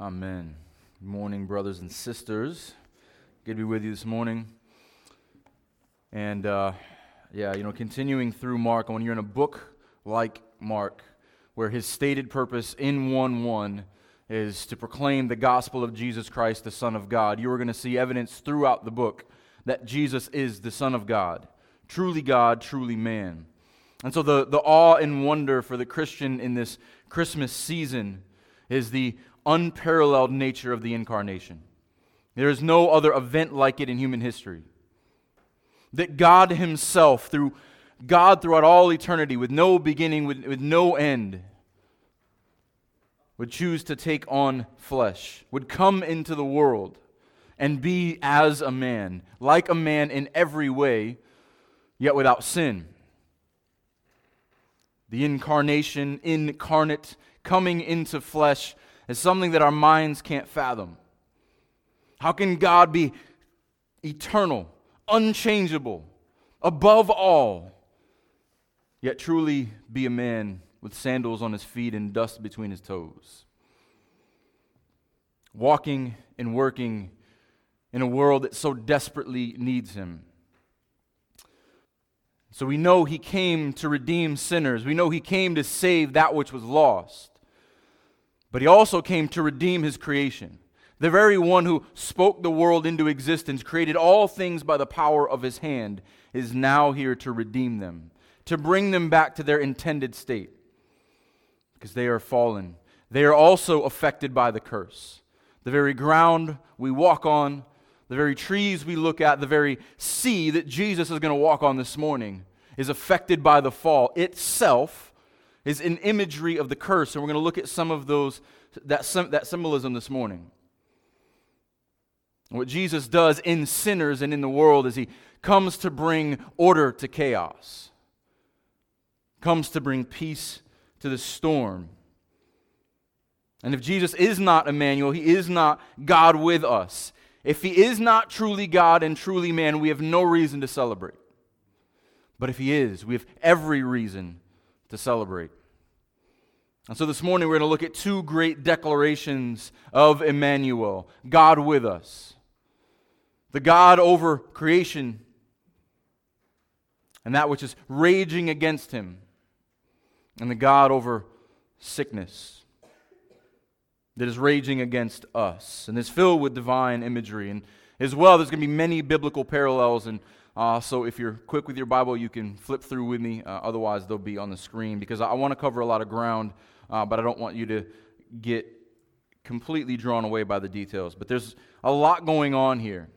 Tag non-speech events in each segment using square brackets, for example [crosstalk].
Amen. Good morning, brothers and sisters. Good to be with you this morning. And uh, yeah, you know, continuing through Mark, when you're in a book like Mark, where his stated purpose in 1 1 is to proclaim the gospel of Jesus Christ, the Son of God, you are going to see evidence throughout the book that Jesus is the Son of God, truly God, truly man. And so the, the awe and wonder for the Christian in this Christmas season is the unparalleled nature of the incarnation. There is no other event like it in human history. That God Himself, through God throughout all eternity, with no beginning, with, with no end, would choose to take on flesh, would come into the world and be as a man, like a man in every way, yet without sin. The incarnation, incarnate, coming into flesh, is something that our minds can't fathom. How can God be eternal, unchangeable, above all, yet truly be a man with sandals on his feet and dust between his toes? Walking and working in a world that so desperately needs him. So we know he came to redeem sinners. We know he came to save that which was lost. But he also came to redeem his creation. The very one who spoke the world into existence, created all things by the power of his hand, is now here to redeem them, to bring them back to their intended state. Because they are fallen. They are also affected by the curse. The very ground we walk on, the very trees we look at, the very sea that Jesus is going to walk on this morning is affected by the fall itself is an imagery of the curse and we're going to look at some of those that, that symbolism this morning what jesus does in sinners and in the world is he comes to bring order to chaos comes to bring peace to the storm and if jesus is not emmanuel he is not god with us if he is not truly God and truly man, we have no reason to celebrate. But if he is, we have every reason to celebrate. And so this morning we're going to look at two great declarations of Emmanuel God with us. The God over creation and that which is raging against him, and the God over sickness that is raging against us and is filled with divine imagery. And as well, there's going to be many biblical parallels. And uh, so if you're quick with your Bible, you can flip through with me. Uh, otherwise, they'll be on the screen because I want to cover a lot of ground, uh, but I don't want you to get completely drawn away by the details. But there's a lot going on here.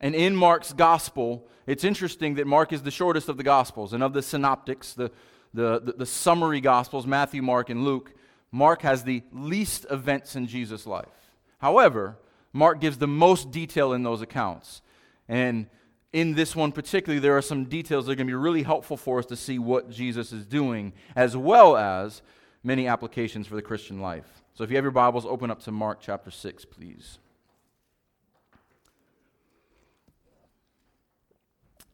And in Mark's gospel, it's interesting that Mark is the shortest of the gospels and of the synoptics, the, the, the, the summary gospels, Matthew, Mark, and Luke. Mark has the least events in Jesus' life. However, Mark gives the most detail in those accounts. And in this one particularly, there are some details that are going to be really helpful for us to see what Jesus is doing, as well as many applications for the Christian life. So if you have your Bibles, open up to Mark chapter 6, please.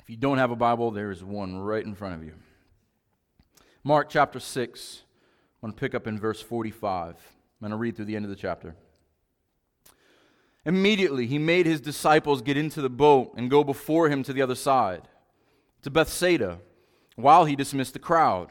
If you don't have a Bible, there is one right in front of you. Mark chapter 6. I want to pick up in verse 45. I'm going to read through the end of the chapter. Immediately, he made his disciples get into the boat and go before him to the other side, to Bethsaida, while he dismissed the crowd.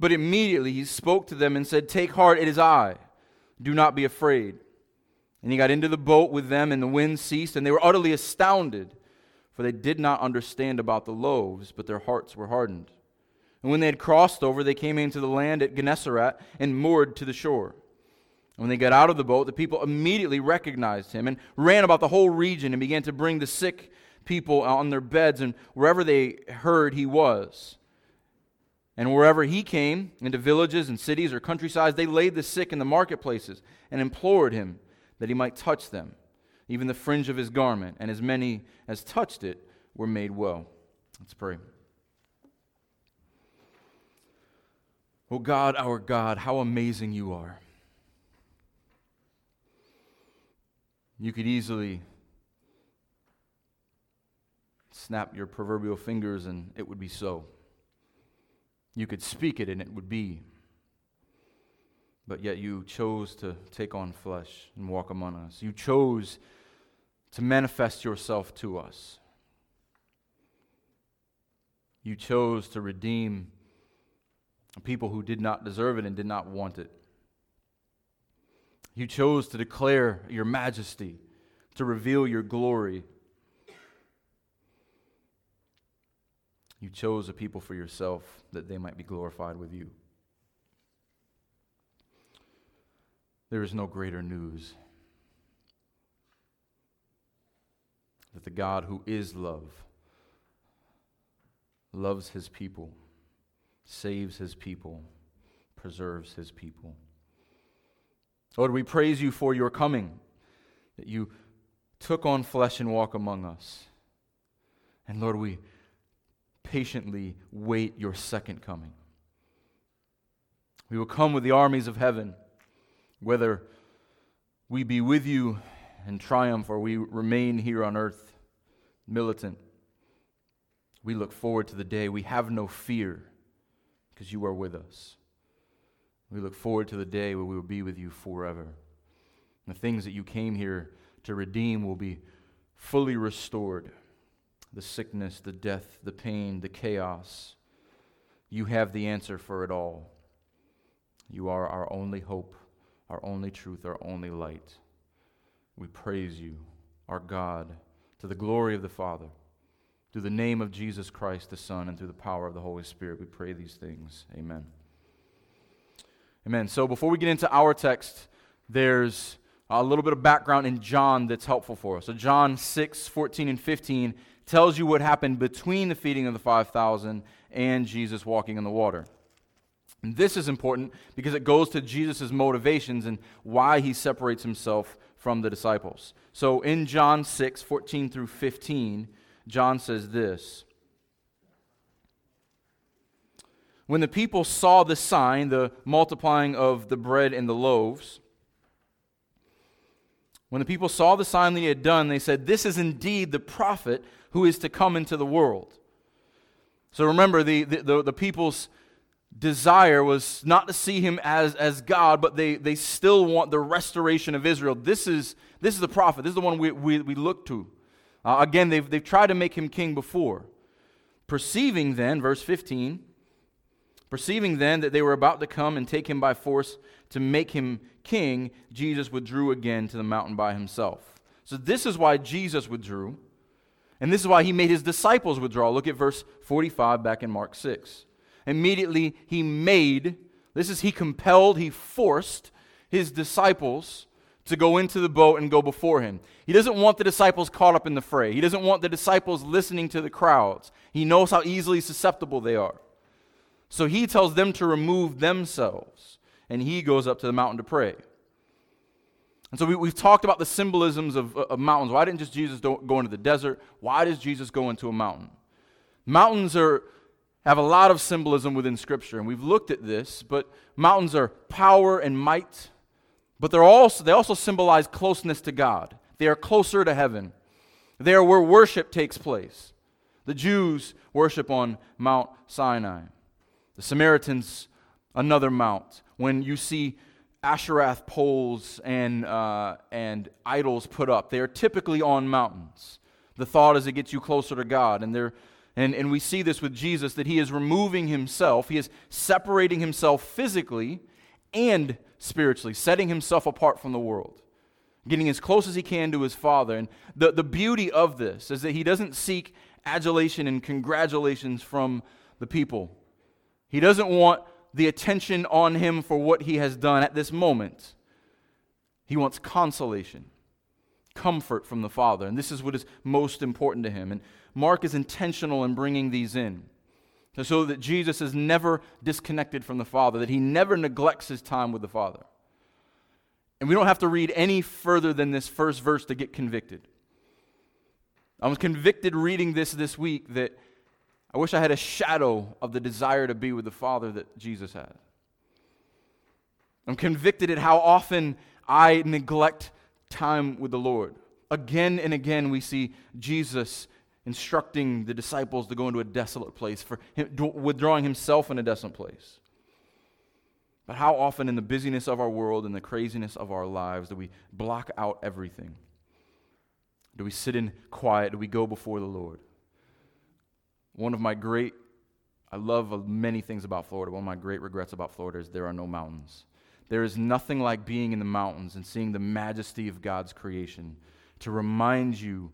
But immediately he spoke to them and said, Take heart, it is I. Do not be afraid. And he got into the boat with them, and the wind ceased, and they were utterly astounded, for they did not understand about the loaves, but their hearts were hardened. And when they had crossed over, they came into the land at Gennesaret and moored to the shore. And when they got out of the boat, the people immediately recognized him and ran about the whole region and began to bring the sick people on their beds and wherever they heard he was. And wherever he came, into villages and cities or countrysides, they laid the sick in the marketplaces and implored him that he might touch them, even the fringe of his garment, and as many as touched it were made well. Let's pray. Oh God, our God, how amazing you are. You could easily snap your proverbial fingers and it would be so. You could speak it and it would be. But yet you chose to take on flesh and walk among us. You chose to manifest yourself to us. You chose to redeem people who did not deserve it and did not want it. You chose to declare your majesty, to reveal your glory. You chose a people for yourself that they might be glorified with you. There is no greater news that the God who is love loves his people, saves his people, preserves his people. Lord, we praise you for your coming, that you took on flesh and walk among us. And Lord, we patiently wait your second coming. We will come with the armies of heaven, whether we be with you in triumph or we remain here on earth militant. We look forward to the day we have no fear because you are with us. We look forward to the day where we will be with you forever. And the things that you came here to redeem will be fully restored the sickness, the death, the pain, the chaos. You have the answer for it all. You are our only hope, our only truth, our only light. We praise you, our God, to the glory of the Father. Through the name of Jesus Christ, the Son, and through the power of the Holy Spirit, we pray these things. Amen. Amen. So before we get into our text, there's a little bit of background in John that's helpful for us. So, John 6, 14, and 15 tells you what happened between the feeding of the 5,000 and Jesus walking on the water. And this is important because it goes to Jesus' motivations and why he separates himself from the disciples. So, in John 6, 14 through 15, John says this. When the people saw the sign, the multiplying of the bread and the loaves, when the people saw the sign that he had done, they said, This is indeed the prophet who is to come into the world. So remember, the, the, the, the people's desire was not to see him as, as God, but they, they still want the restoration of Israel. This is, this is the prophet. This is the one we, we, we look to. Uh, again, they've, they've tried to make him king before. Perceiving then, verse 15, Perceiving then that they were about to come and take him by force to make him king, Jesus withdrew again to the mountain by himself. So, this is why Jesus withdrew, and this is why he made his disciples withdraw. Look at verse 45 back in Mark 6. Immediately he made, this is he compelled, he forced his disciples to go into the boat and go before him. He doesn't want the disciples caught up in the fray. He doesn't want the disciples listening to the crowds. He knows how easily susceptible they are. So he tells them to remove themselves, and he goes up to the mountain to pray. And so we, have talked about the symbolisms of, of mountains. Why didn't just Jesus go into the desert? Why does Jesus go into a mountain? Mountains are, have a lot of symbolism within Scripture, and we've looked at this, but mountains are power and might, but they're also, they also symbolize closeness to God. They are closer to heaven. They are where worship takes place. The Jews worship on Mount Sinai. The Samaritans, another mount. When you see Asherah poles and, uh, and idols put up, they are typically on mountains. The thought is it gets you closer to God. And, they're, and, and we see this with Jesus that he is removing himself, he is separating himself physically and spiritually, setting himself apart from the world getting as close as he can to his father. And the, the beauty of this is that he doesn't seek adulation and congratulations from the people. He doesn't want the attention on him for what he has done at this moment. He wants consolation, comfort from the Father. And this is what is most important to him. And Mark is intentional in bringing these in so that Jesus is never disconnected from the Father, that he never neglects his time with the Father. And we don't have to read any further than this first verse to get convicted. I was convicted reading this this week that I wish I had a shadow of the desire to be with the Father that Jesus had. I'm convicted at how often I neglect time with the Lord. Again and again, we see Jesus instructing the disciples to go into a desolate place, for him, withdrawing himself in a desolate place. But how often, in the busyness of our world and the craziness of our lives, do we block out everything? Do we sit in quiet? Do we go before the Lord? One of my great, I love uh, many things about Florida. One of my great regrets about Florida is there are no mountains. There is nothing like being in the mountains and seeing the majesty of God's creation to remind you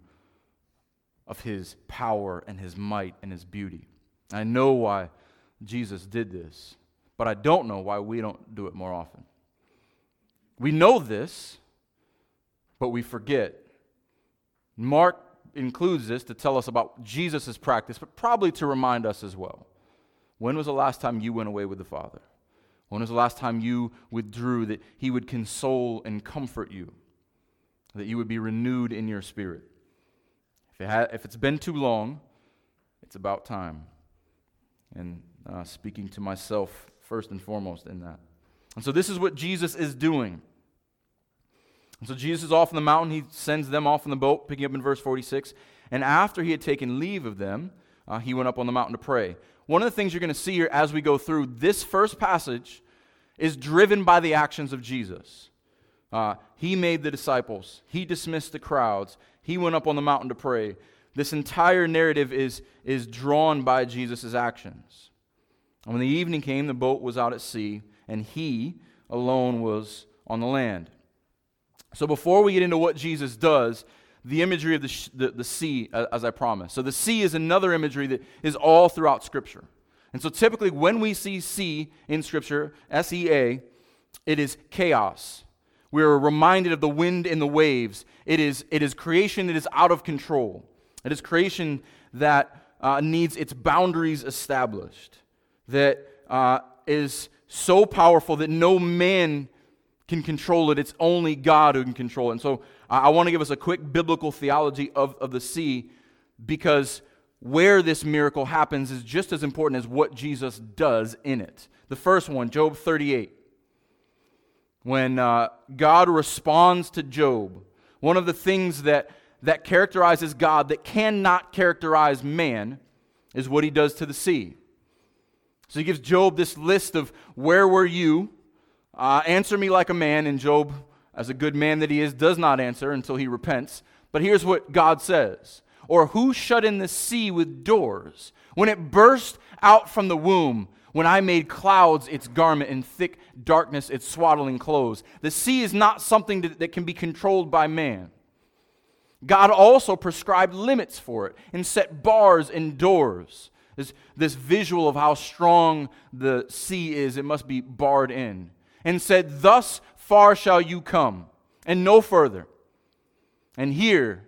of his power and his might and his beauty. I know why Jesus did this but I don't know why we don't do it more often. We know this, but we forget. Mark includes this to tell us about Jesus' practice, but probably to remind us as well. When was the last time you went away with the Father? When was the last time you withdrew that He would console and comfort you? That you would be renewed in your spirit? If, it ha- if it's been too long, it's about time. And uh, speaking to myself first and foremost in that. And so this is what Jesus is doing. And so Jesus is off on the mountain. He sends them off in the boat, picking up in verse 46. And after he had taken leave of them, uh, he went up on the mountain to pray. One of the things you're going to see here as we go through this first passage is driven by the actions of Jesus. Uh, he made the disciples, he dismissed the crowds, he went up on the mountain to pray. This entire narrative is, is drawn by Jesus' actions. And when the evening came, the boat was out at sea, and he alone was on the land. So before we get into what Jesus does, the imagery of the, sh- the, the sea, as I promised. So the sea is another imagery that is all throughout Scripture. And so typically when we see sea in Scripture, S E A, it is chaos. We are reminded of the wind and the waves. It is, it is creation that is out of control. It is creation that uh, needs its boundaries established that uh, is so powerful that no man can control it. It's only God who can control it. And so I want to give us a quick biblical theology of, of the sea because where this miracle happens is just as important as what Jesus does in it. The first one, Job 38. When uh, God responds to Job, one of the things that, that characterizes God that cannot characterize man is what he does to the sea. So he gives Job this list of where were you? Uh, answer me like a man. And Job, as a good man that he is, does not answer until he repents. But here's what God says Or who shut in the sea with doors when it burst out from the womb? When I made clouds its garment and thick darkness its swaddling clothes. The sea is not something that, that can be controlled by man. God also prescribed limits for it and set bars and doors. This, this visual of how strong the sea is, it must be barred in. And said, Thus far shall you come, and no further. And here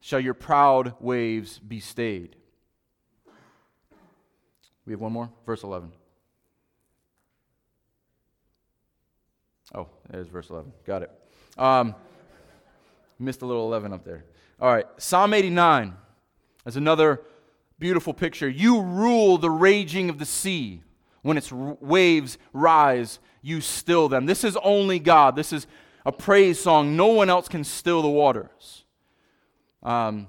shall your proud waves be stayed. We have one more? Verse 11. Oh, there's verse 11. Got it. Um, missed a little 11 up there. All right, Psalm 89 is another beautiful picture. You rule the raging of the sea. When its waves rise, you still them. This is only God. This is a praise song. No one else can still the waters. Um,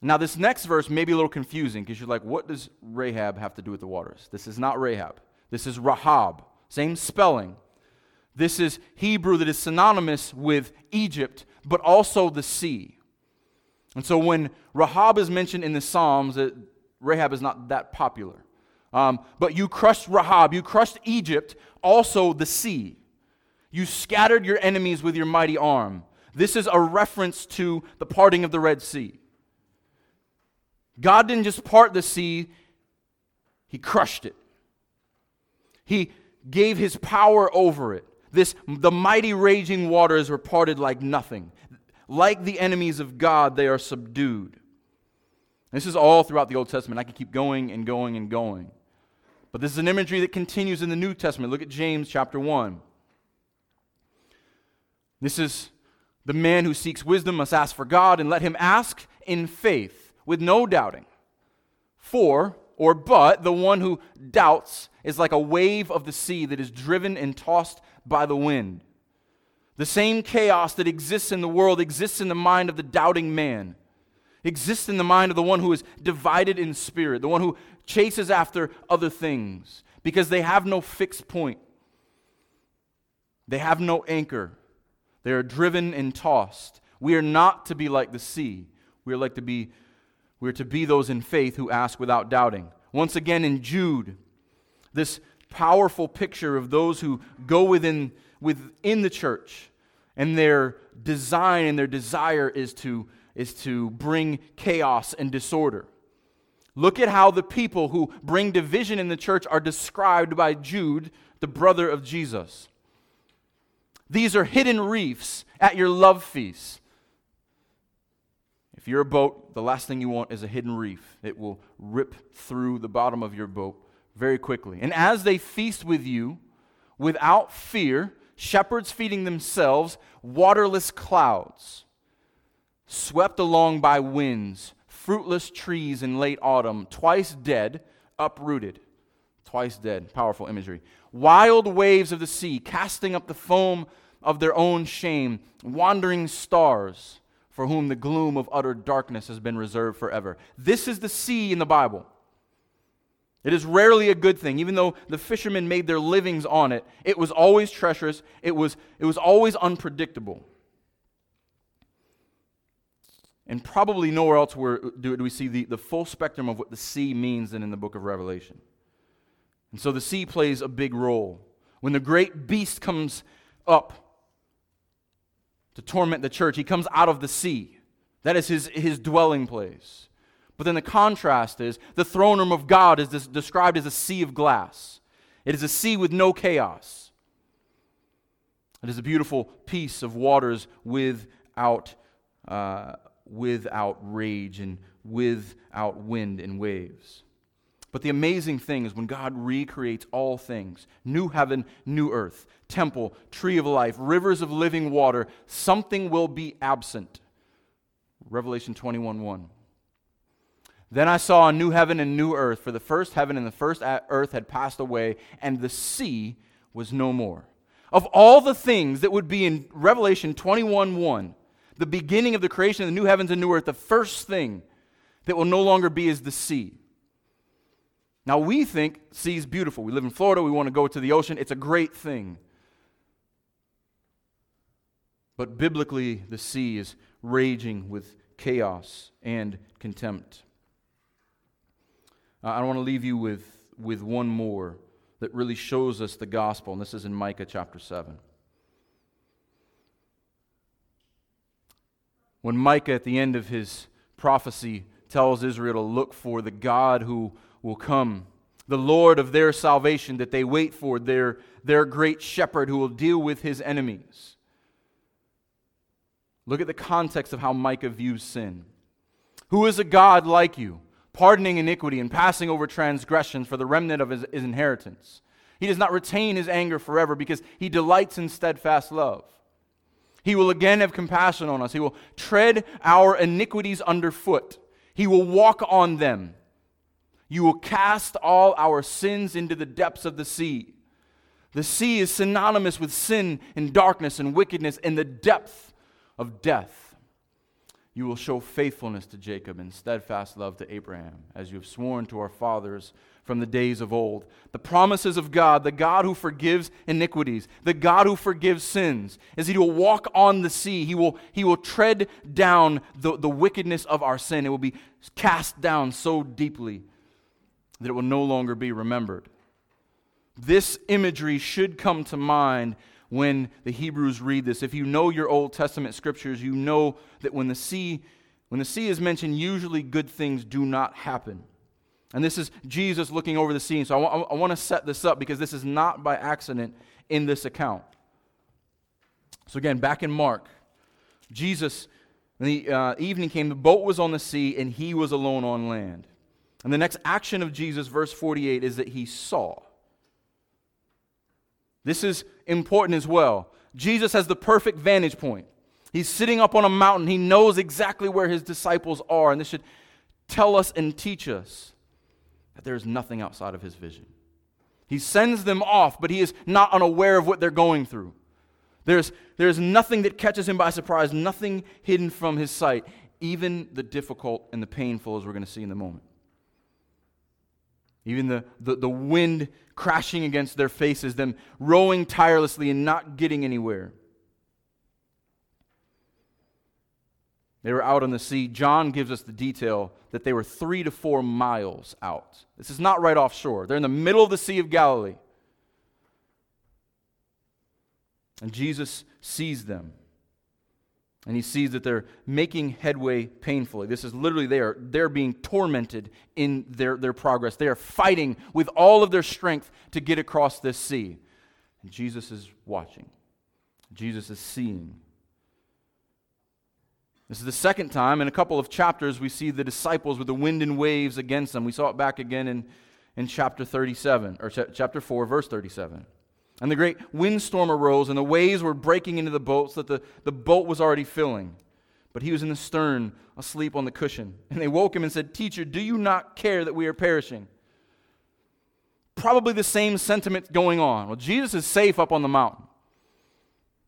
now, this next verse may be a little confusing because you're like, what does Rahab have to do with the waters? This is not Rahab. This is Rahab. Same spelling. This is Hebrew that is synonymous with Egypt, but also the sea. And so when Rahab is mentioned in the Psalms, it, Rahab is not that popular. Um, but you crushed Rahab, you crushed Egypt, also the sea. You scattered your enemies with your mighty arm. This is a reference to the parting of the Red Sea. God didn't just part the sea, He crushed it. He gave His power over it. This, the mighty raging waters were parted like nothing. Like the enemies of God, they are subdued. This is all throughout the Old Testament. I could keep going and going and going. But this is an imagery that continues in the New Testament. Look at James chapter 1. This is the man who seeks wisdom must ask for God, and let him ask in faith, with no doubting. For, or but, the one who doubts is like a wave of the sea that is driven and tossed by the wind. The same chaos that exists in the world exists in the mind of the doubting man, exists in the mind of the one who is divided in spirit, the one who chases after other things, because they have no fixed point. They have no anchor. They are driven and tossed. We are not to be like the sea. We are like to be we are to be those in faith who ask without doubting. Once again in Jude, this powerful picture of those who go within within the church and their design and their desire is to is to bring chaos and disorder. Look at how the people who bring division in the church are described by Jude, the brother of Jesus. These are hidden reefs at your love feast. If you're a boat, the last thing you want is a hidden reef. It will rip through the bottom of your boat very quickly. And as they feast with you without fear, shepherds feeding themselves, waterless clouds, swept along by winds, fruitless trees in late autumn, twice dead, uprooted. Twice dead. Powerful imagery. Wild waves of the sea, casting up the foam of their own shame, wandering stars for whom the gloom of utter darkness has been reserved forever. This is the sea in the Bible. It is rarely a good thing. Even though the fishermen made their livings on it, it was always treacherous, it was, it was always unpredictable. And probably nowhere else where do, we see the, the full spectrum of what the sea means than in the book of Revelation. And so the sea plays a big role. When the great beast comes up to torment the church, he comes out of the sea. That is his, his dwelling place. But then the contrast is the throne room of God is this, described as a sea of glass. It is a sea with no chaos. It is a beautiful piece of waters without uh, without rage and without wind and waves. But the amazing thing is when God recreates all things new heaven, new earth, temple, tree of life, rivers of living water something will be absent. Revelation 21 1. Then I saw a new heaven and new earth, for the first heaven and the first earth had passed away, and the sea was no more. Of all the things that would be in Revelation 21 1, the beginning of the creation of the new heavens and new earth, the first thing that will no longer be is the sea. Now, we think sea is beautiful. We live in Florida, we want to go to the ocean. It's a great thing. But biblically, the sea is raging with chaos and contempt. Uh, I want to leave you with, with one more that really shows us the gospel, and this is in Micah chapter 7. When Micah, at the end of his prophecy, tells Israel to look for the God who will come, the Lord of their salvation that they wait for, their, their great shepherd who will deal with his enemies. Look at the context of how Micah views sin. Who is a God like you, pardoning iniquity and passing over transgressions for the remnant of his, his inheritance? He does not retain his anger forever because he delights in steadfast love. He will again have compassion on us. He will tread our iniquities underfoot. He will walk on them. You will cast all our sins into the depths of the sea. The sea is synonymous with sin and darkness and wickedness and the depth of death. You will show faithfulness to Jacob and steadfast love to Abraham, as you have sworn to our fathers from the days of old. The promises of God, the God who forgives iniquities, the God who forgives sins, is He will walk on the sea. He will, he will tread down the, the wickedness of our sin. It will be cast down so deeply that it will no longer be remembered. This imagery should come to mind when the Hebrews read this. If you know your Old Testament scriptures, you know that when the sea when the sea is mentioned, usually good things do not happen. And this is Jesus looking over the sea. So I, I want to set this up because this is not by accident in this account. So again, back in Mark, Jesus, when the uh, evening came, the boat was on the sea and he was alone on land. And the next action of Jesus, verse 48, is that he saw. This is important as well. Jesus has the perfect vantage point. He's sitting up on a mountain. He knows exactly where his disciples are, and this should tell us and teach us that there is nothing outside of his vision. He sends them off, but he is not unaware of what they're going through. There's, there's nothing that catches him by surprise, nothing hidden from his sight, even the difficult and the painful, as we're going to see in a moment. Even the, the, the wind crashing against their faces, them rowing tirelessly and not getting anywhere. They were out on the sea. John gives us the detail that they were three to four miles out. This is not right offshore. They're in the middle of the Sea of Galilee. And Jesus sees them. And he sees that they're making headway painfully. This is literally they are they're being tormented in their, their progress. They are fighting with all of their strength to get across this sea. And Jesus is watching. Jesus is seeing. This is the second time in a couple of chapters we see the disciples with the wind and waves against them. We saw it back again in, in chapter 37, or ch- chapter 4, verse 37. And the great windstorm arose, and the waves were breaking into the boat so that the, the boat was already filling. But he was in the stern, asleep on the cushion. And they woke him and said, Teacher, do you not care that we are perishing? Probably the same sentiment going on. Well, Jesus is safe up on the mountain.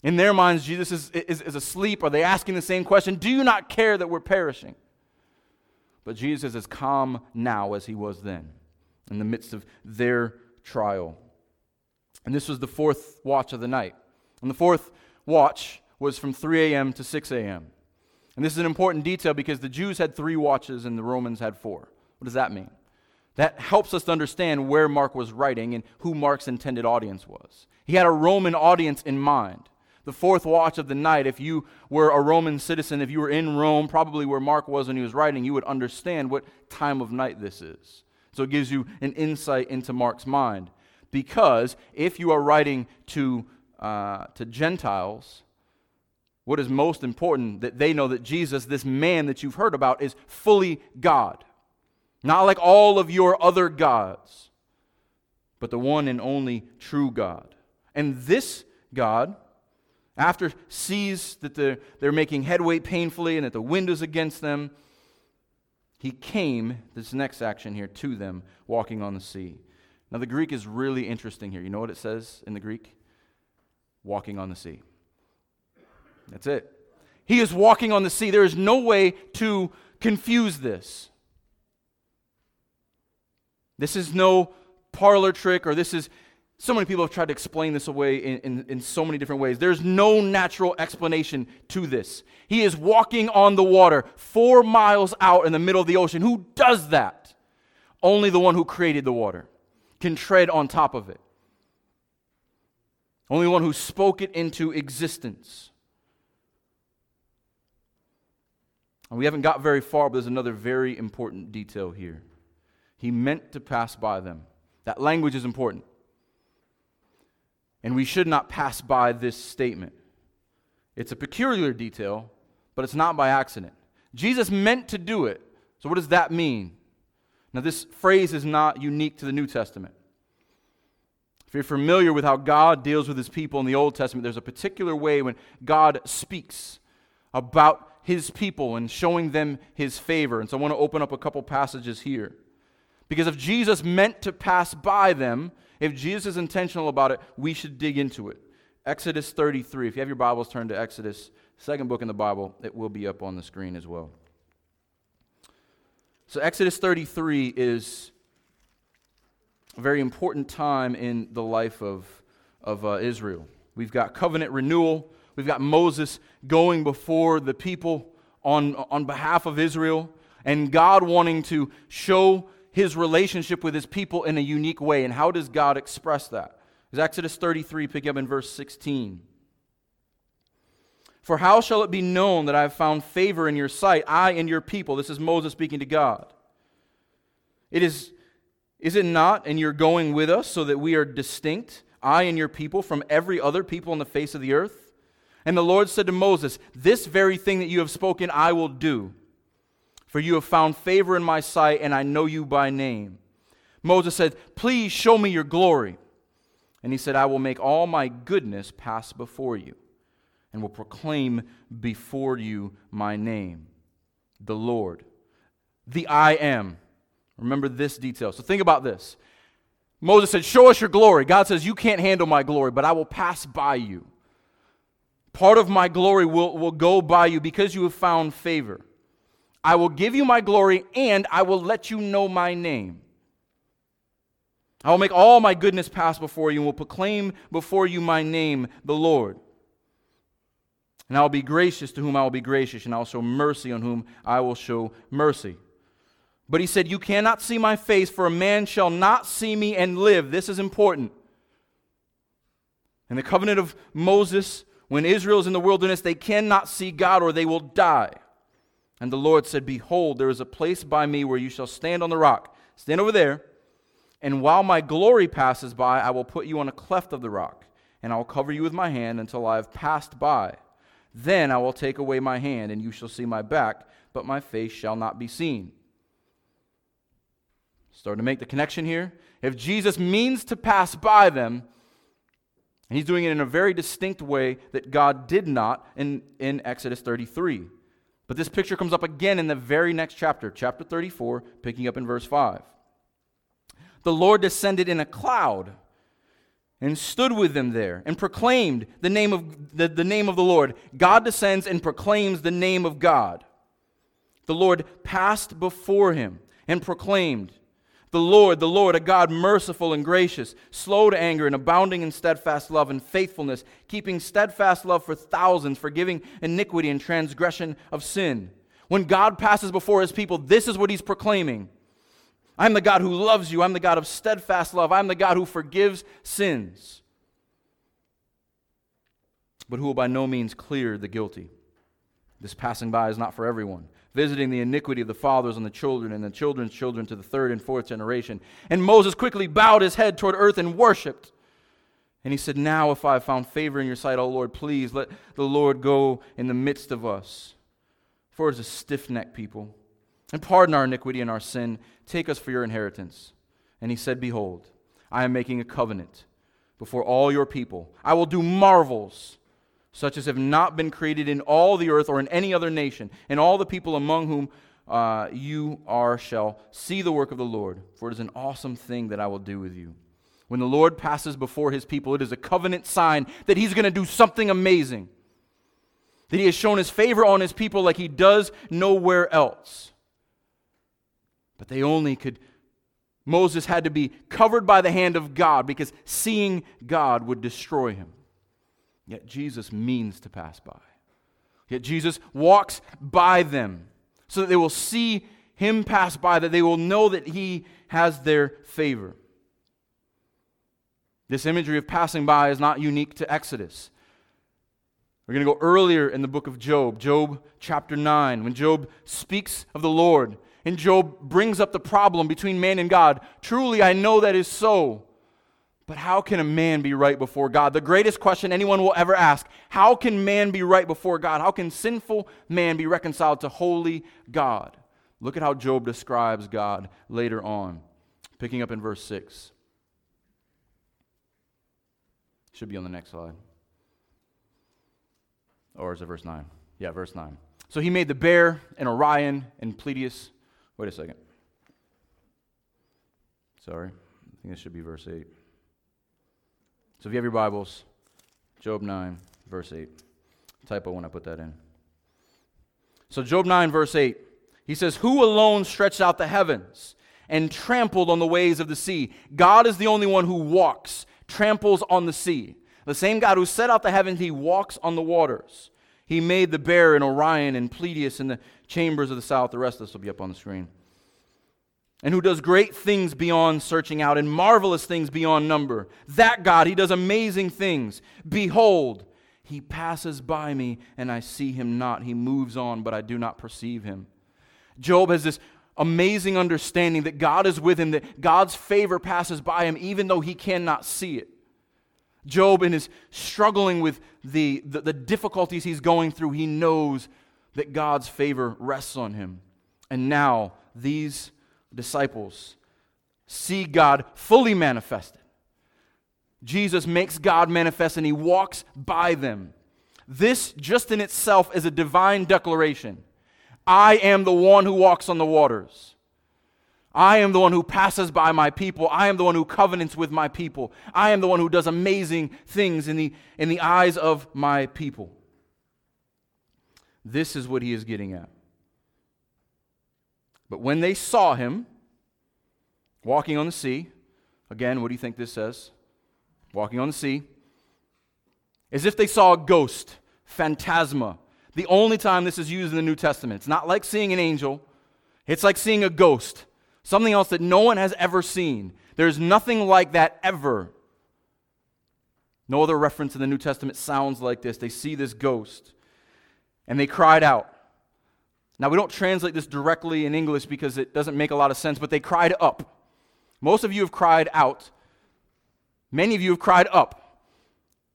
In their minds, Jesus is, is, is asleep. Are they asking the same question? Do you not care that we're perishing? But Jesus is as calm now as he was then, in the midst of their trial. And this was the fourth watch of the night. And the fourth watch was from 3 a.m. to 6 a.m. And this is an important detail because the Jews had three watches and the Romans had four. What does that mean? That helps us to understand where Mark was writing and who Mark's intended audience was. He had a Roman audience in mind the fourth watch of the night, if you were a Roman citizen, if you were in Rome, probably where Mark was when he was writing, you would understand what time of night this is. So it gives you an insight into Mark's mind. Because if you are writing to, uh, to Gentiles, what is most important that they know that Jesus, this man that you've heard about, is fully God. Not like all of your other gods, but the one and only true God. And this God after sees that they're, they're making headway painfully and that the wind is against them, he came, this next action here, to them, walking on the sea. Now, the Greek is really interesting here. You know what it says in the Greek? Walking on the sea. That's it. He is walking on the sea. There is no way to confuse this. This is no parlor trick or this is so many people have tried to explain this away in, in, in, so many different ways. There's no natural explanation to this. He is walking on the water four miles out in the middle of the ocean. Who does that? Only the one who created the water can tread on top of it. Only one who spoke it into existence. And we haven't got very far, but there's another very important detail here. He meant to pass by them. That language is important. And we should not pass by this statement. It's a peculiar detail, but it's not by accident. Jesus meant to do it. So, what does that mean? Now, this phrase is not unique to the New Testament. If you're familiar with how God deals with his people in the Old Testament, there's a particular way when God speaks about his people and showing them his favor. And so I want to open up a couple passages here. Because if Jesus meant to pass by them, if Jesus is intentional about it, we should dig into it. Exodus 33. If you have your Bibles, turn to Exodus, second book in the Bible. It will be up on the screen as well. So, Exodus 33 is a very important time in the life of, of uh, Israel. We've got covenant renewal, we've got Moses going before the people on, on behalf of Israel, and God wanting to show his relationship with his people in a unique way. And how does God express that? Is Exodus 33, pick up in verse 16. For how shall it be known that I have found favor in your sight, I and your people? This is Moses speaking to God. It is, is it not, and you're going with us so that we are distinct, I and your people, from every other people on the face of the earth? And the Lord said to Moses, This very thing that you have spoken, I will do for you have found favor in my sight, and I know you by name. Moses said, Please show me your glory. And he said, I will make all my goodness pass before you, and will proclaim before you my name, the Lord, the I am. Remember this detail. So think about this. Moses said, Show us your glory. God says, You can't handle my glory, but I will pass by you. Part of my glory will, will go by you because you have found favor. I will give you my glory and I will let you know my name. I will make all my goodness pass before you and will proclaim before you my name, the Lord. And I will be gracious to whom I will be gracious, and I will show mercy on whom I will show mercy. But he said, You cannot see my face, for a man shall not see me and live. This is important. In the covenant of Moses, when Israel is in the wilderness, they cannot see God or they will die. And the Lord said, Behold, there is a place by me where you shall stand on the rock. Stand over there. And while my glory passes by, I will put you on a cleft of the rock, and I will cover you with my hand until I have passed by. Then I will take away my hand, and you shall see my back, but my face shall not be seen. Starting to make the connection here. If Jesus means to pass by them, and he's doing it in a very distinct way that God did not in, in Exodus 33. But this picture comes up again in the very next chapter, chapter 34, picking up in verse 5. The Lord descended in a cloud and stood with them there and proclaimed the name of the, the name of the Lord. God descends and proclaims the name of God. The Lord passed before him and proclaimed, the Lord, the Lord, a God merciful and gracious, slow to anger and abounding in steadfast love and faithfulness, keeping steadfast love for thousands, forgiving iniquity and transgression of sin. When God passes before his people, this is what he's proclaiming I'm the God who loves you. I'm the God of steadfast love. I'm the God who forgives sins, but who will by no means clear the guilty. This passing by is not for everyone visiting the iniquity of the fathers on the children and the children's children to the third and fourth generation. And Moses quickly bowed his head toward earth and worshiped. And he said, Now, if I have found favor in your sight, O Lord, please let the Lord go in the midst of us. For it is a stiff necked people. And pardon our iniquity and our sin. Take us for your inheritance. And he said, Behold, I am making a covenant before all your people. I will do marvels such as have not been created in all the earth or in any other nation, and all the people among whom uh, you are shall see the work of the Lord, for it is an awesome thing that I will do with you. When the Lord passes before his people, it is a covenant sign that he's going to do something amazing, that he has shown his favor on his people like he does nowhere else. But they only could, Moses had to be covered by the hand of God because seeing God would destroy him. Yet Jesus means to pass by. Yet Jesus walks by them so that they will see him pass by, that they will know that he has their favor. This imagery of passing by is not unique to Exodus. We're going to go earlier in the book of Job, Job chapter 9, when Job speaks of the Lord and Job brings up the problem between man and God. Truly, I know that is so. But how can a man be right before God? The greatest question anyone will ever ask how can man be right before God? How can sinful man be reconciled to holy God? Look at how Job describes God later on, picking up in verse 6. Should be on the next slide. Or is it verse 9? Yeah, verse 9. So he made the bear and Orion and Pleiades. Wait a second. Sorry. I think this should be verse 8. So if you have your Bibles, Job 9, verse 8. Typo when I put that in. So, Job 9, verse 8, he says, Who alone stretched out the heavens and trampled on the waves of the sea? God is the only one who walks, tramples on the sea. The same God who set out the heavens, he walks on the waters. He made the bear and Orion and Pleiades in the chambers of the south. The rest of this will be up on the screen and who does great things beyond searching out and marvelous things beyond number. That God, He does amazing things. Behold, He passes by me and I see Him not. He moves on, but I do not perceive Him. Job has this amazing understanding that God is with him, that God's favor passes by him even though he cannot see it. Job, in his struggling with the, the, the difficulties he's going through, he knows that God's favor rests on him. And now, these disciples see God fully manifested. Jesus makes God manifest and he walks by them. This, just in itself, is a divine declaration. I am the one who walks on the waters. I am the one who passes by my people. I am the one who covenants with my people. I am the one who does amazing things in the, in the eyes of my people. This is what he is getting at. But when they saw him walking on the sea, again, what do you think this says? Walking on the sea. As if they saw a ghost, phantasma. The only time this is used in the New Testament. It's not like seeing an angel, it's like seeing a ghost, something else that no one has ever seen. There's nothing like that ever. No other reference in the New Testament sounds like this. They see this ghost and they cried out. Now, we don't translate this directly in English because it doesn't make a lot of sense, but they cried up. Most of you have cried out. Many of you have cried up.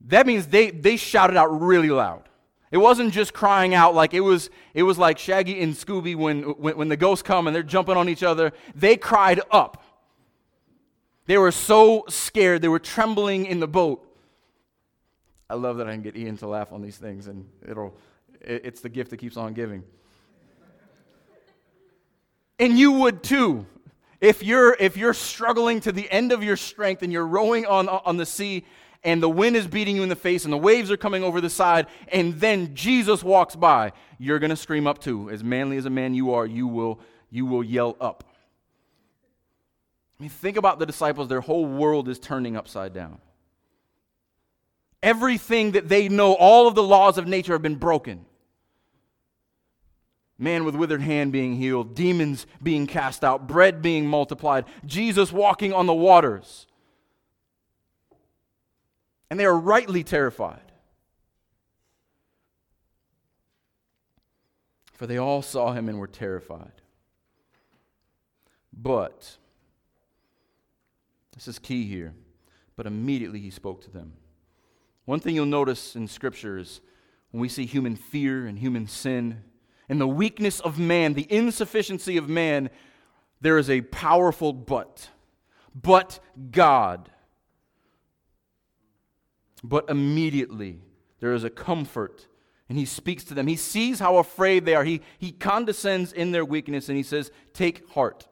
That means they, they shouted out really loud. It wasn't just crying out like it was, it was like Shaggy and Scooby when, when, when the ghosts come and they're jumping on each other. They cried up. They were so scared, they were trembling in the boat. I love that I can get Ian to laugh on these things, and it'll, it's the gift that keeps on giving. And you would too. If you're, if you're struggling to the end of your strength and you're rowing on, on the sea and the wind is beating you in the face and the waves are coming over the side, and then Jesus walks by, you're going to scream up too. As manly as a man you are, you will, you will yell up. I mean, think about the disciples. Their whole world is turning upside down. Everything that they know, all of the laws of nature have been broken man with withered hand being healed, demons being cast out, bread being multiplied, Jesus walking on the waters. And they are rightly terrified. For they all saw him and were terrified. But, this is key here, but immediately he spoke to them. One thing you'll notice in Scripture is when we see human fear and human sin, and the weakness of man, the insufficiency of man, there is a powerful but. But God. But immediately there is a comfort, and he speaks to them. He sees how afraid they are. He, he condescends in their weakness, and he says, Take heart.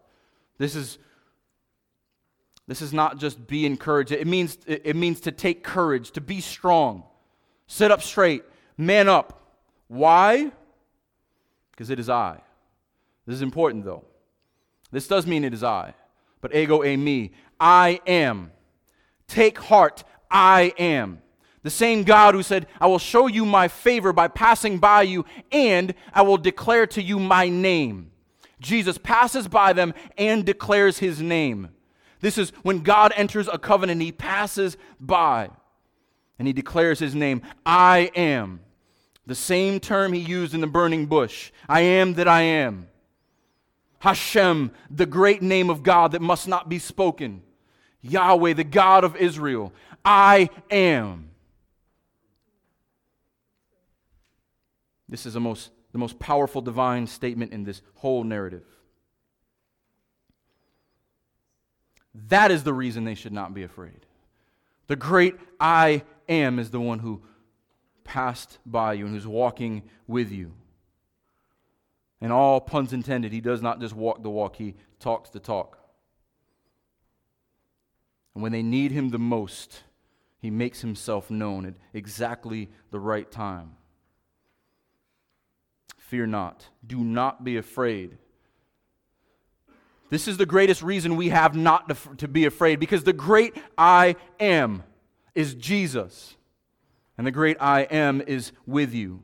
This is, this is not just be encouraged, it means, it means to take courage, to be strong, sit up straight, man up. Why? Because it is I. This is important though. This does mean it is I, but ego eimi. I am. Take heart, I am. The same God who said, I will show you my favor by passing by you, and I will declare to you my name. Jesus passes by them and declares his name. This is when God enters a covenant, he passes by and he declares his name I am. The same term he used in the burning bush I am that I am. Hashem, the great name of God that must not be spoken. Yahweh, the God of Israel. I am. This is the most, the most powerful divine statement in this whole narrative. That is the reason they should not be afraid. The great I am is the one who passed by you and who's walking with you. And all puns intended, he does not just walk the walk, he talks the talk. And when they need him the most, he makes himself known at exactly the right time. Fear not. Do not be afraid. This is the greatest reason we have not to, to be afraid because the great I am is Jesus and the great I am is with you.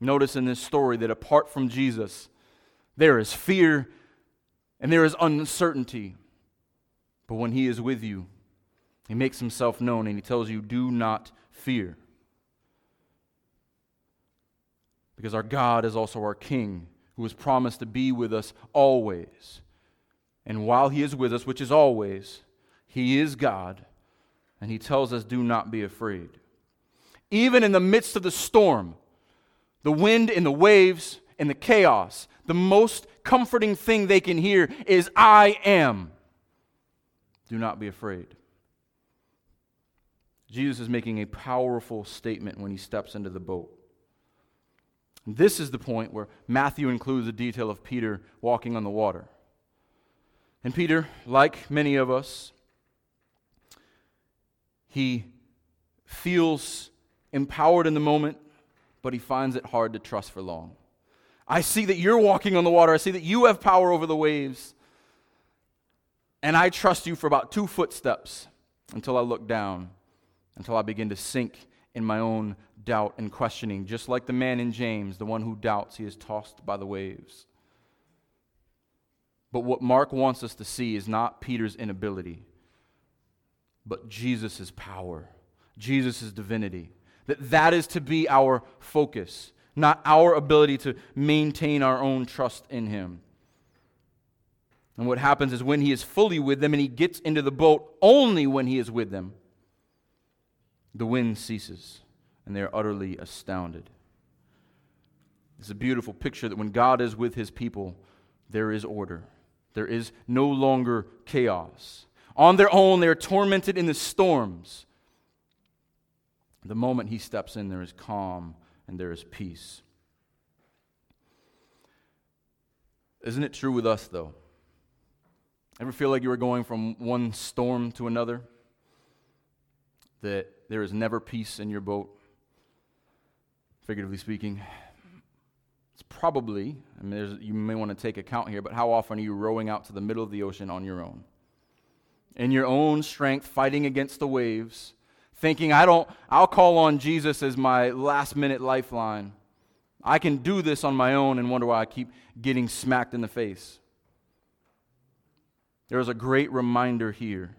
Notice in this story that apart from Jesus, there is fear and there is uncertainty. But when He is with you, He makes Himself known and He tells you, Do not fear. Because our God is also our King, who has promised to be with us always. And while He is with us, which is always, He is God, and He tells us, Do not be afraid even in the midst of the storm, the wind and the waves and the chaos, the most comforting thing they can hear is, I am. Do not be afraid. Jesus is making a powerful statement when he steps into the boat. This is the point where Matthew includes the detail of Peter walking on the water. And Peter, like many of us, he feels empowered in the moment, but he finds it hard to trust for long. I see that you're walking on the water. I see that you have power over the waves. And I trust you for about two footsteps until I look down, until I begin to sink in my own doubt and questioning, just like the man in James, the one who doubts, he is tossed by the waves. But what Mark wants us to see is not Peter's inability, but Jesus' power, Jesus' divinity. That that is to be our focus, not our ability to maintain our own trust in him. And what happens is when he is fully with them and he gets into the boat only when he is with them, the wind ceases and they are utterly astounded. It's a beautiful picture that when God is with his people, there is order. There is no longer chaos. On their own, they are tormented in the storms. The moment he steps in, there is calm and there is peace. Isn't it true with us, though? Ever feel like you were going from one storm to another? That there is never peace in your boat? figuratively speaking. It's probably, I mean, you may want to take account here, but how often are you rowing out to the middle of the ocean on your own? In your own strength, fighting against the waves, thinking, I don't, I'll call on Jesus as my last minute lifeline. I can do this on my own and wonder why I keep getting smacked in the face. There is a great reminder here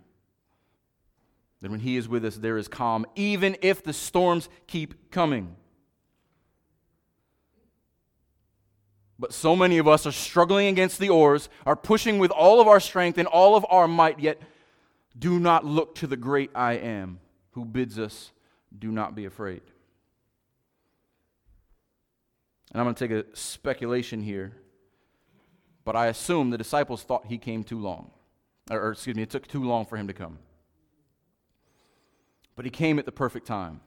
that when He is with us, there is calm, even if the storms keep coming. But so many of us are struggling against the oars, are pushing with all of our strength and all of our might, yet do not look to the great I am who bids us, do not be afraid. And I'm going to take a speculation here, but I assume the disciples thought he came too long. Or, or excuse me, it took too long for him to come. But he came at the perfect time.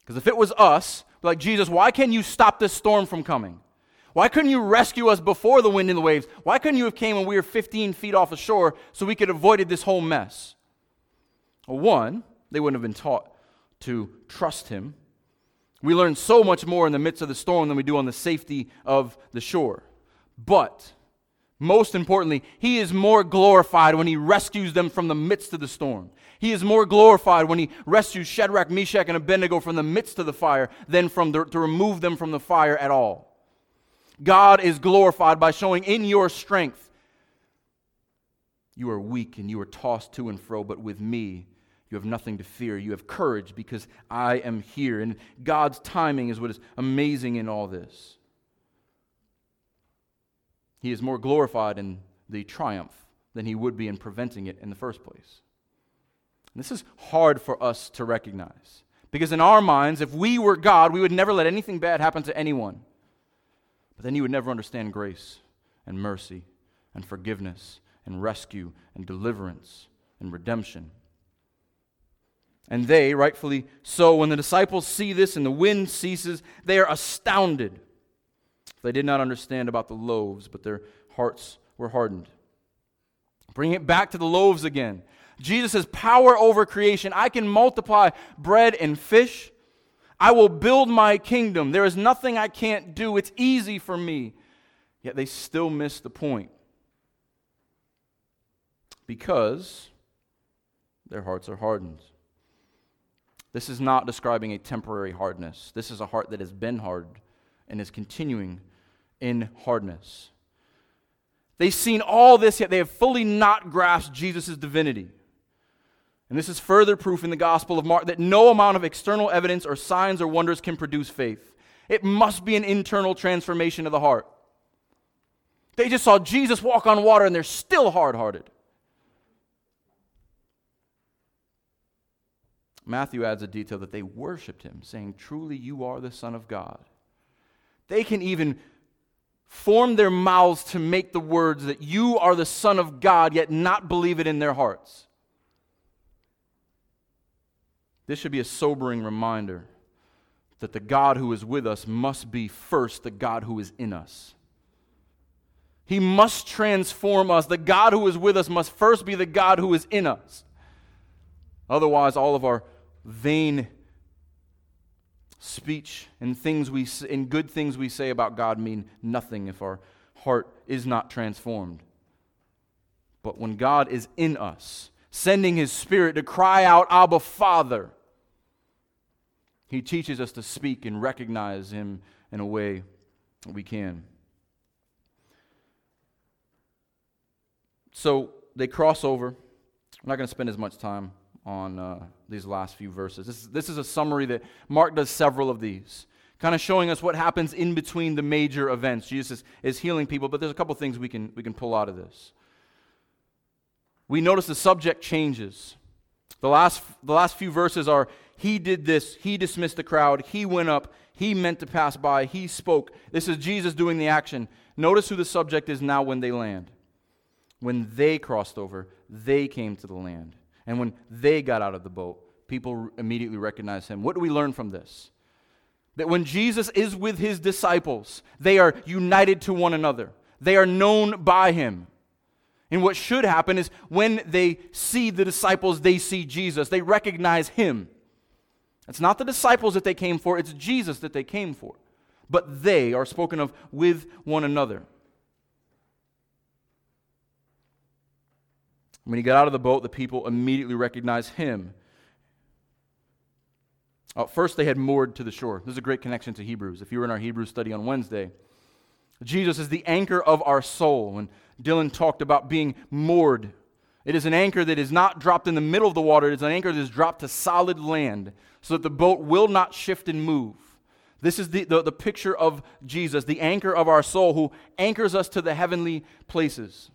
Because if it was us, like, Jesus, why can't you stop this storm from coming? Why couldn't you rescue us before the wind and the waves? Why couldn't you have came when we were 15 feet off the shore so we could have avoided this whole mess? Well, one, they wouldn't have been taught to trust him. We learn so much more in the midst of the storm than we do on the safety of the shore. But most importantly, he is more glorified when he rescues them from the midst of the storm. He is more glorified when he rescues Shadrach, Meshach, and Abednego from the midst of the fire than from the, to remove them from the fire at all. God is glorified by showing in your strength. You are weak and you are tossed to and fro, but with me, you have nothing to fear. You have courage because I am here. And God's timing is what is amazing in all this. He is more glorified in the triumph than he would be in preventing it in the first place. And this is hard for us to recognize. Because in our minds, if we were God, we would never let anything bad happen to anyone. But then you would never understand grace and mercy and forgiveness and rescue and deliverance and redemption. And they, rightfully so, when the disciples see this and the wind ceases, they are astounded. They did not understand about the loaves, but their hearts were hardened. Bring it back to the loaves again. Jesus has power over creation. I can multiply bread and fish. I will build my kingdom. There is nothing I can't do. It's easy for me. Yet they still miss the point because their hearts are hardened. This is not describing a temporary hardness. This is a heart that has been hard and is continuing in hardness. They've seen all this, yet they have fully not grasped Jesus' divinity. And this is further proof in the Gospel of Mark that no amount of external evidence or signs or wonders can produce faith. It must be an internal transformation of the heart. They just saw Jesus walk on water and they're still hard hearted. Matthew adds a detail that they worshiped him, saying, Truly, you are the Son of God. They can even form their mouths to make the words that you are the Son of God, yet not believe it in their hearts. This should be a sobering reminder that the God who is with us must be first the God who is in us. He must transform us. The God who is with us must first be the God who is in us. Otherwise, all of our vain speech and things we and good things we say about God mean nothing if our heart is not transformed. But when God is in us, sending his spirit to cry out, Abba, Father, he teaches us to speak and recognize him in a way we can. So they cross over. I'm not going to spend as much time on uh, these last few verses. This is, this is a summary that Mark does several of these, kind of showing us what happens in between the major events. Jesus is, is healing people, but there's a couple things we can, we can pull out of this. We notice the subject changes. The last, the last few verses are He did this, He dismissed the crowd, He went up, He meant to pass by, He spoke. This is Jesus doing the action. Notice who the subject is now when they land. When they crossed over, they came to the land. And when they got out of the boat, people immediately recognized him. What do we learn from this? That when Jesus is with his disciples, they are united to one another, they are known by him. And what should happen is when they see the disciples, they see Jesus. They recognize him. It's not the disciples that they came for, it's Jesus that they came for. But they are spoken of with one another. When he got out of the boat, the people immediately recognized him. Uh, first, they had moored to the shore. This is a great connection to Hebrews. If you were in our Hebrew study on Wednesday, Jesus is the anchor of our soul. And Dylan talked about being moored. It is an anchor that is not dropped in the middle of the water, it is an anchor that is dropped to solid land so that the boat will not shift and move. This is the, the, the picture of Jesus, the anchor of our soul, who anchors us to the heavenly places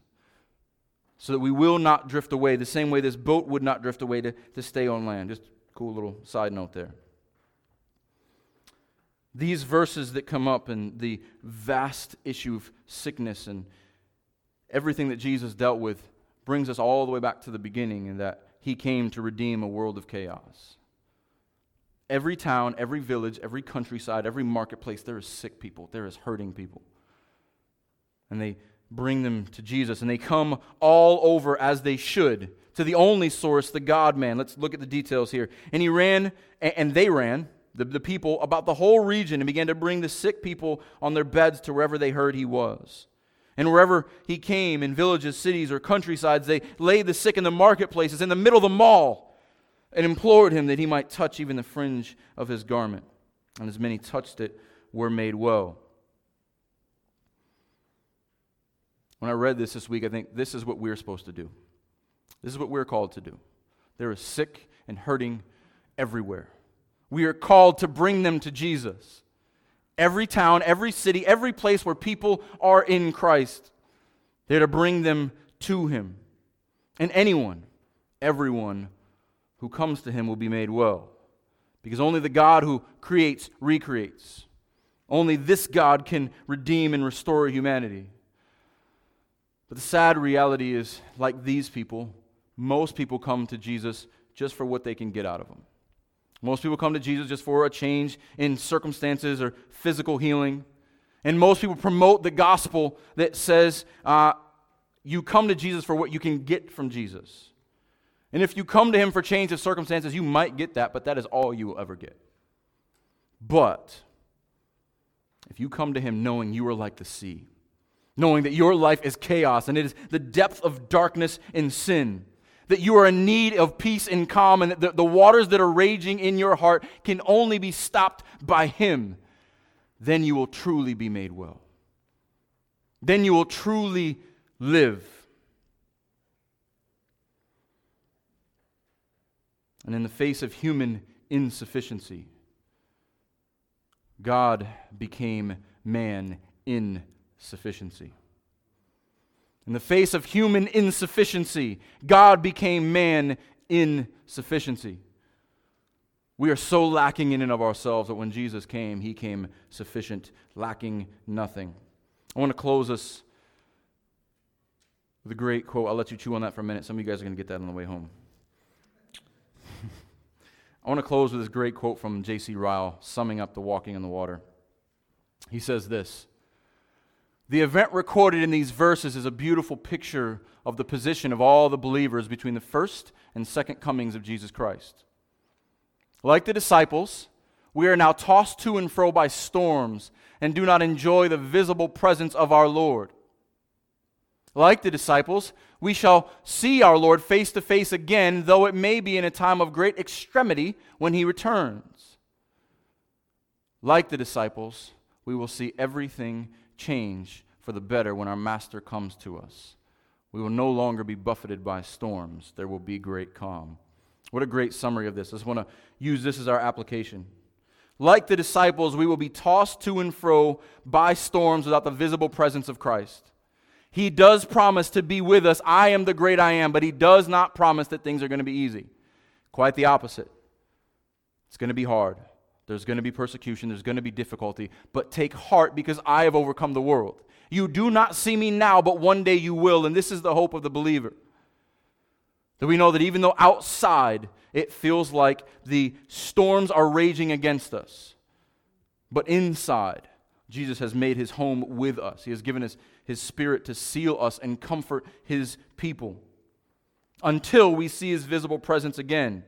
so that we will not drift away the same way this boat would not drift away to, to stay on land. Just cool little side note there. These verses that come up and the vast issue of sickness and everything that Jesus dealt with brings us all the way back to the beginning and that he came to redeem a world of chaos. Every town, every village, every countryside, every marketplace, there is sick people, there is hurting people. And they bring them to Jesus. And they come all over as they should to the only source, the God man. Let's look at the details here. And he ran, and they ran, the, the people, about the whole region and began to bring the sick people on their beds to wherever they heard he was. And wherever he came, in villages, cities, or countrysides, they laid the sick in the marketplaces, in the middle of the mall, and implored him that he might touch even the fringe of his garment. And as many touched it, were made well. When I read this this week, I think this is what we're supposed to do. This is what we're called to do. There is sick and hurting everywhere. We are called to bring them to Jesus. Every town, every city, every place where people are in Christ, they're to bring them to Him. And anyone, everyone who comes to Him will be made well. Because only the God who creates recreates. Only this God can redeem and restore humanity. But the sad reality is, like these people, most people come to Jesus just for what they can get out of him. Most people come to Jesus just for a change in circumstances or physical healing. And most people promote the gospel that says uh, you come to Jesus for what you can get from Jesus. And if you come to him for change of circumstances, you might get that, but that is all you will ever get. But if you come to him knowing you are like the sea, knowing that your life is chaos and it is the depth of darkness and sin. That you are in need of peace and calm, and that the, the waters that are raging in your heart can only be stopped by Him. Then you will truly be made well. Then you will truly live. And in the face of human insufficiency, God became man in sufficiency. In the face of human insufficiency, God became man in sufficiency. We are so lacking in and of ourselves that when Jesus came, he came sufficient, lacking nothing. I want to close us with a great quote. I'll let you chew on that for a minute. Some of you guys are going to get that on the way home. [laughs] I want to close with this great quote from J.C. Ryle, summing up the walking in the water. He says this The event recorded in these verses is a beautiful picture of the position of all the believers between the first and second comings of Jesus Christ. Like the disciples, we are now tossed to and fro by storms and do not enjoy the visible presence of our Lord. Like the disciples, we shall see our Lord face to face again, though it may be in a time of great extremity when he returns. Like the disciples, we will see everything change for the better when our Master comes to us. We will no longer be buffeted by storms, there will be great calm. What a great summary of this. I just want to use this as our application. Like the disciples, we will be tossed to and fro by storms without the visible presence of Christ. He does promise to be with us. I am the great I am, but He does not promise that things are going to be easy. Quite the opposite. It's going to be hard. There's going to be persecution. There's going to be difficulty. But take heart because I have overcome the world. You do not see me now, but one day you will. And this is the hope of the believer. That we know that even though outside it feels like the storms are raging against us, but inside, Jesus has made his home with us. He has given us his spirit to seal us and comfort his people until we see his visible presence again.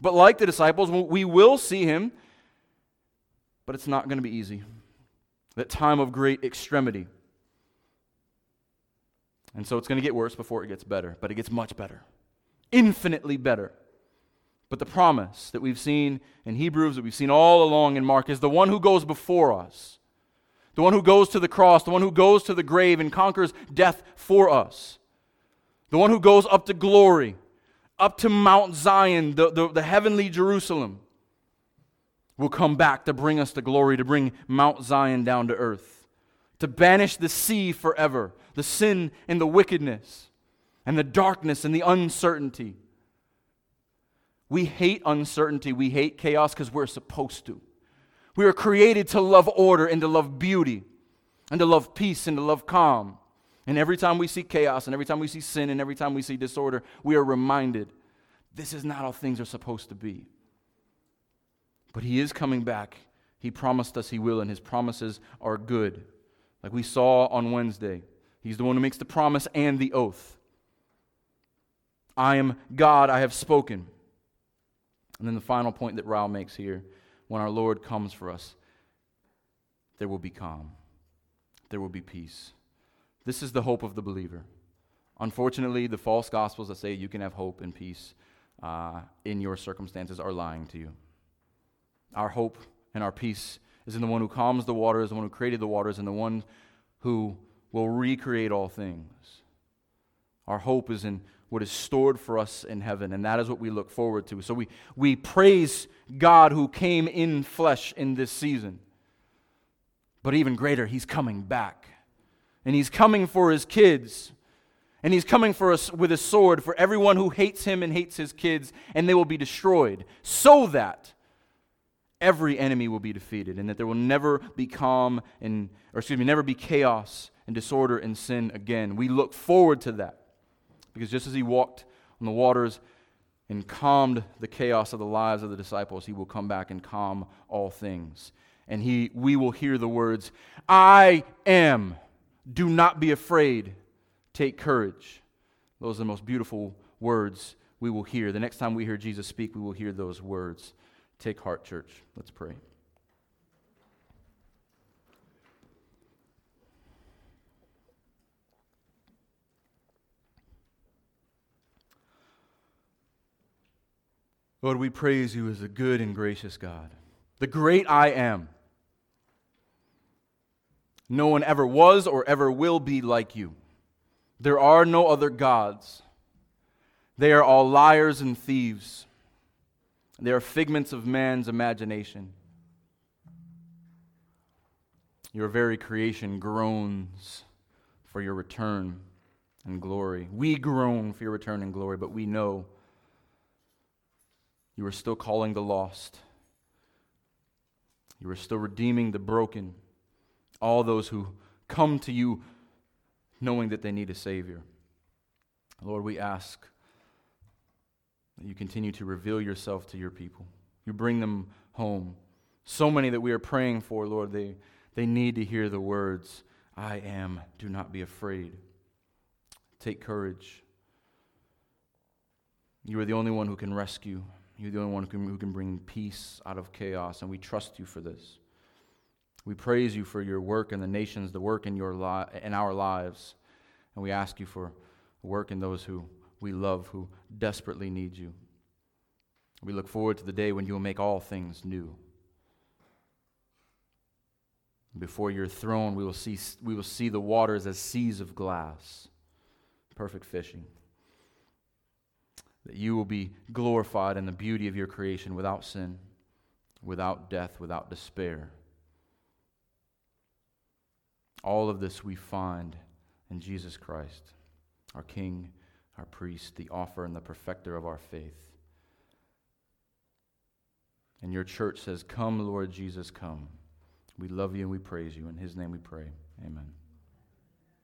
But like the disciples, we will see him, but it's not going to be easy. That time of great extremity. And so it's going to get worse before it gets better, but it gets much better infinitely better. But the promise that we've seen in Hebrews, that we've seen all along in Mark, is the one who goes before us, the one who goes to the cross, the one who goes to the grave and conquers death for us, the one who goes up to glory, up to Mount Zion, the, the, the heavenly Jerusalem, will come back to bring us to glory, to bring Mount Zion down to earth, to banish the sea forever, the sin and the wickedness and the darkness and the uncertainty. We hate uncertainty. We hate chaos because we're supposed to. We are created to love order and to love beauty and to love peace and to love calm. And every time we see chaos and every time we see sin and every time we see disorder, we are reminded this is not how things are supposed to be. But He is coming back. He promised us He will, and His promises are good. Like we saw on Wednesday, He's the one who makes the promise and the oath. I am God, I have spoken. And then the final point that Ryle makes here when our Lord comes for us, there will be calm, there will be peace. This is the hope of the believer. Unfortunately, the false gospels that say you can have hope and peace uh, in your circumstances are lying to you. Our hope and our peace is in the one who calms the waters, the one who created the waters, and the one who will recreate all things. Our hope is in what is stored for us in heaven, and that is what we look forward to. So we, we praise God who came in flesh in this season. But even greater, He's coming back. And He's coming for His kids. And He's coming for us with a sword for everyone who hates Him and hates His kids, and they will be destroyed, so that every enemy will be defeated, and that there will never be calm and, or excuse me, never be chaos and disorder and sin again. We look forward to that. Because just as he walked on the waters and calmed the chaos of the lives of the disciples, he will come back and calm all things. And he, we will hear the words, I am. Do not be afraid. Take courage. Those are the most beautiful words we will hear. The next time we hear Jesus speak, we will hear those words. Take heart, church. Let's pray. Lord, we praise you as a good and gracious God, the great I am. No one ever was or ever will be like you. There are no other gods. They are all liars and thieves. They are figments of man's imagination. Your very creation groans for your return and glory. We groan for your return and glory, but we know you are still calling the lost. You are still redeeming the broken, all those who come to you knowing that they need a Savior. Lord, we ask that you continue to reveal yourself to your people. You bring them home. So many that we are praying for, Lord, they, they need to hear the words, I am, do not be afraid. Take courage. You are the only one who can rescue. You're the only one who can, who can bring peace out of chaos, and we trust you for this. We praise you for your work in the nations, the work in, your li- in our lives, and we ask you for work in those who we love, who desperately need you. We look forward to the day when you will make all things new. Before your throne, we will see, we will see the waters as seas of glass. Perfect fishing. That you will be glorified in the beauty of your creation without sin, without death, without despair. All of this we find in Jesus Christ, our King, our priest, the offer and the perfecter of our faith. And your church says, Come, Lord Jesus, come. We love you and we praise you. In his name we pray. Amen.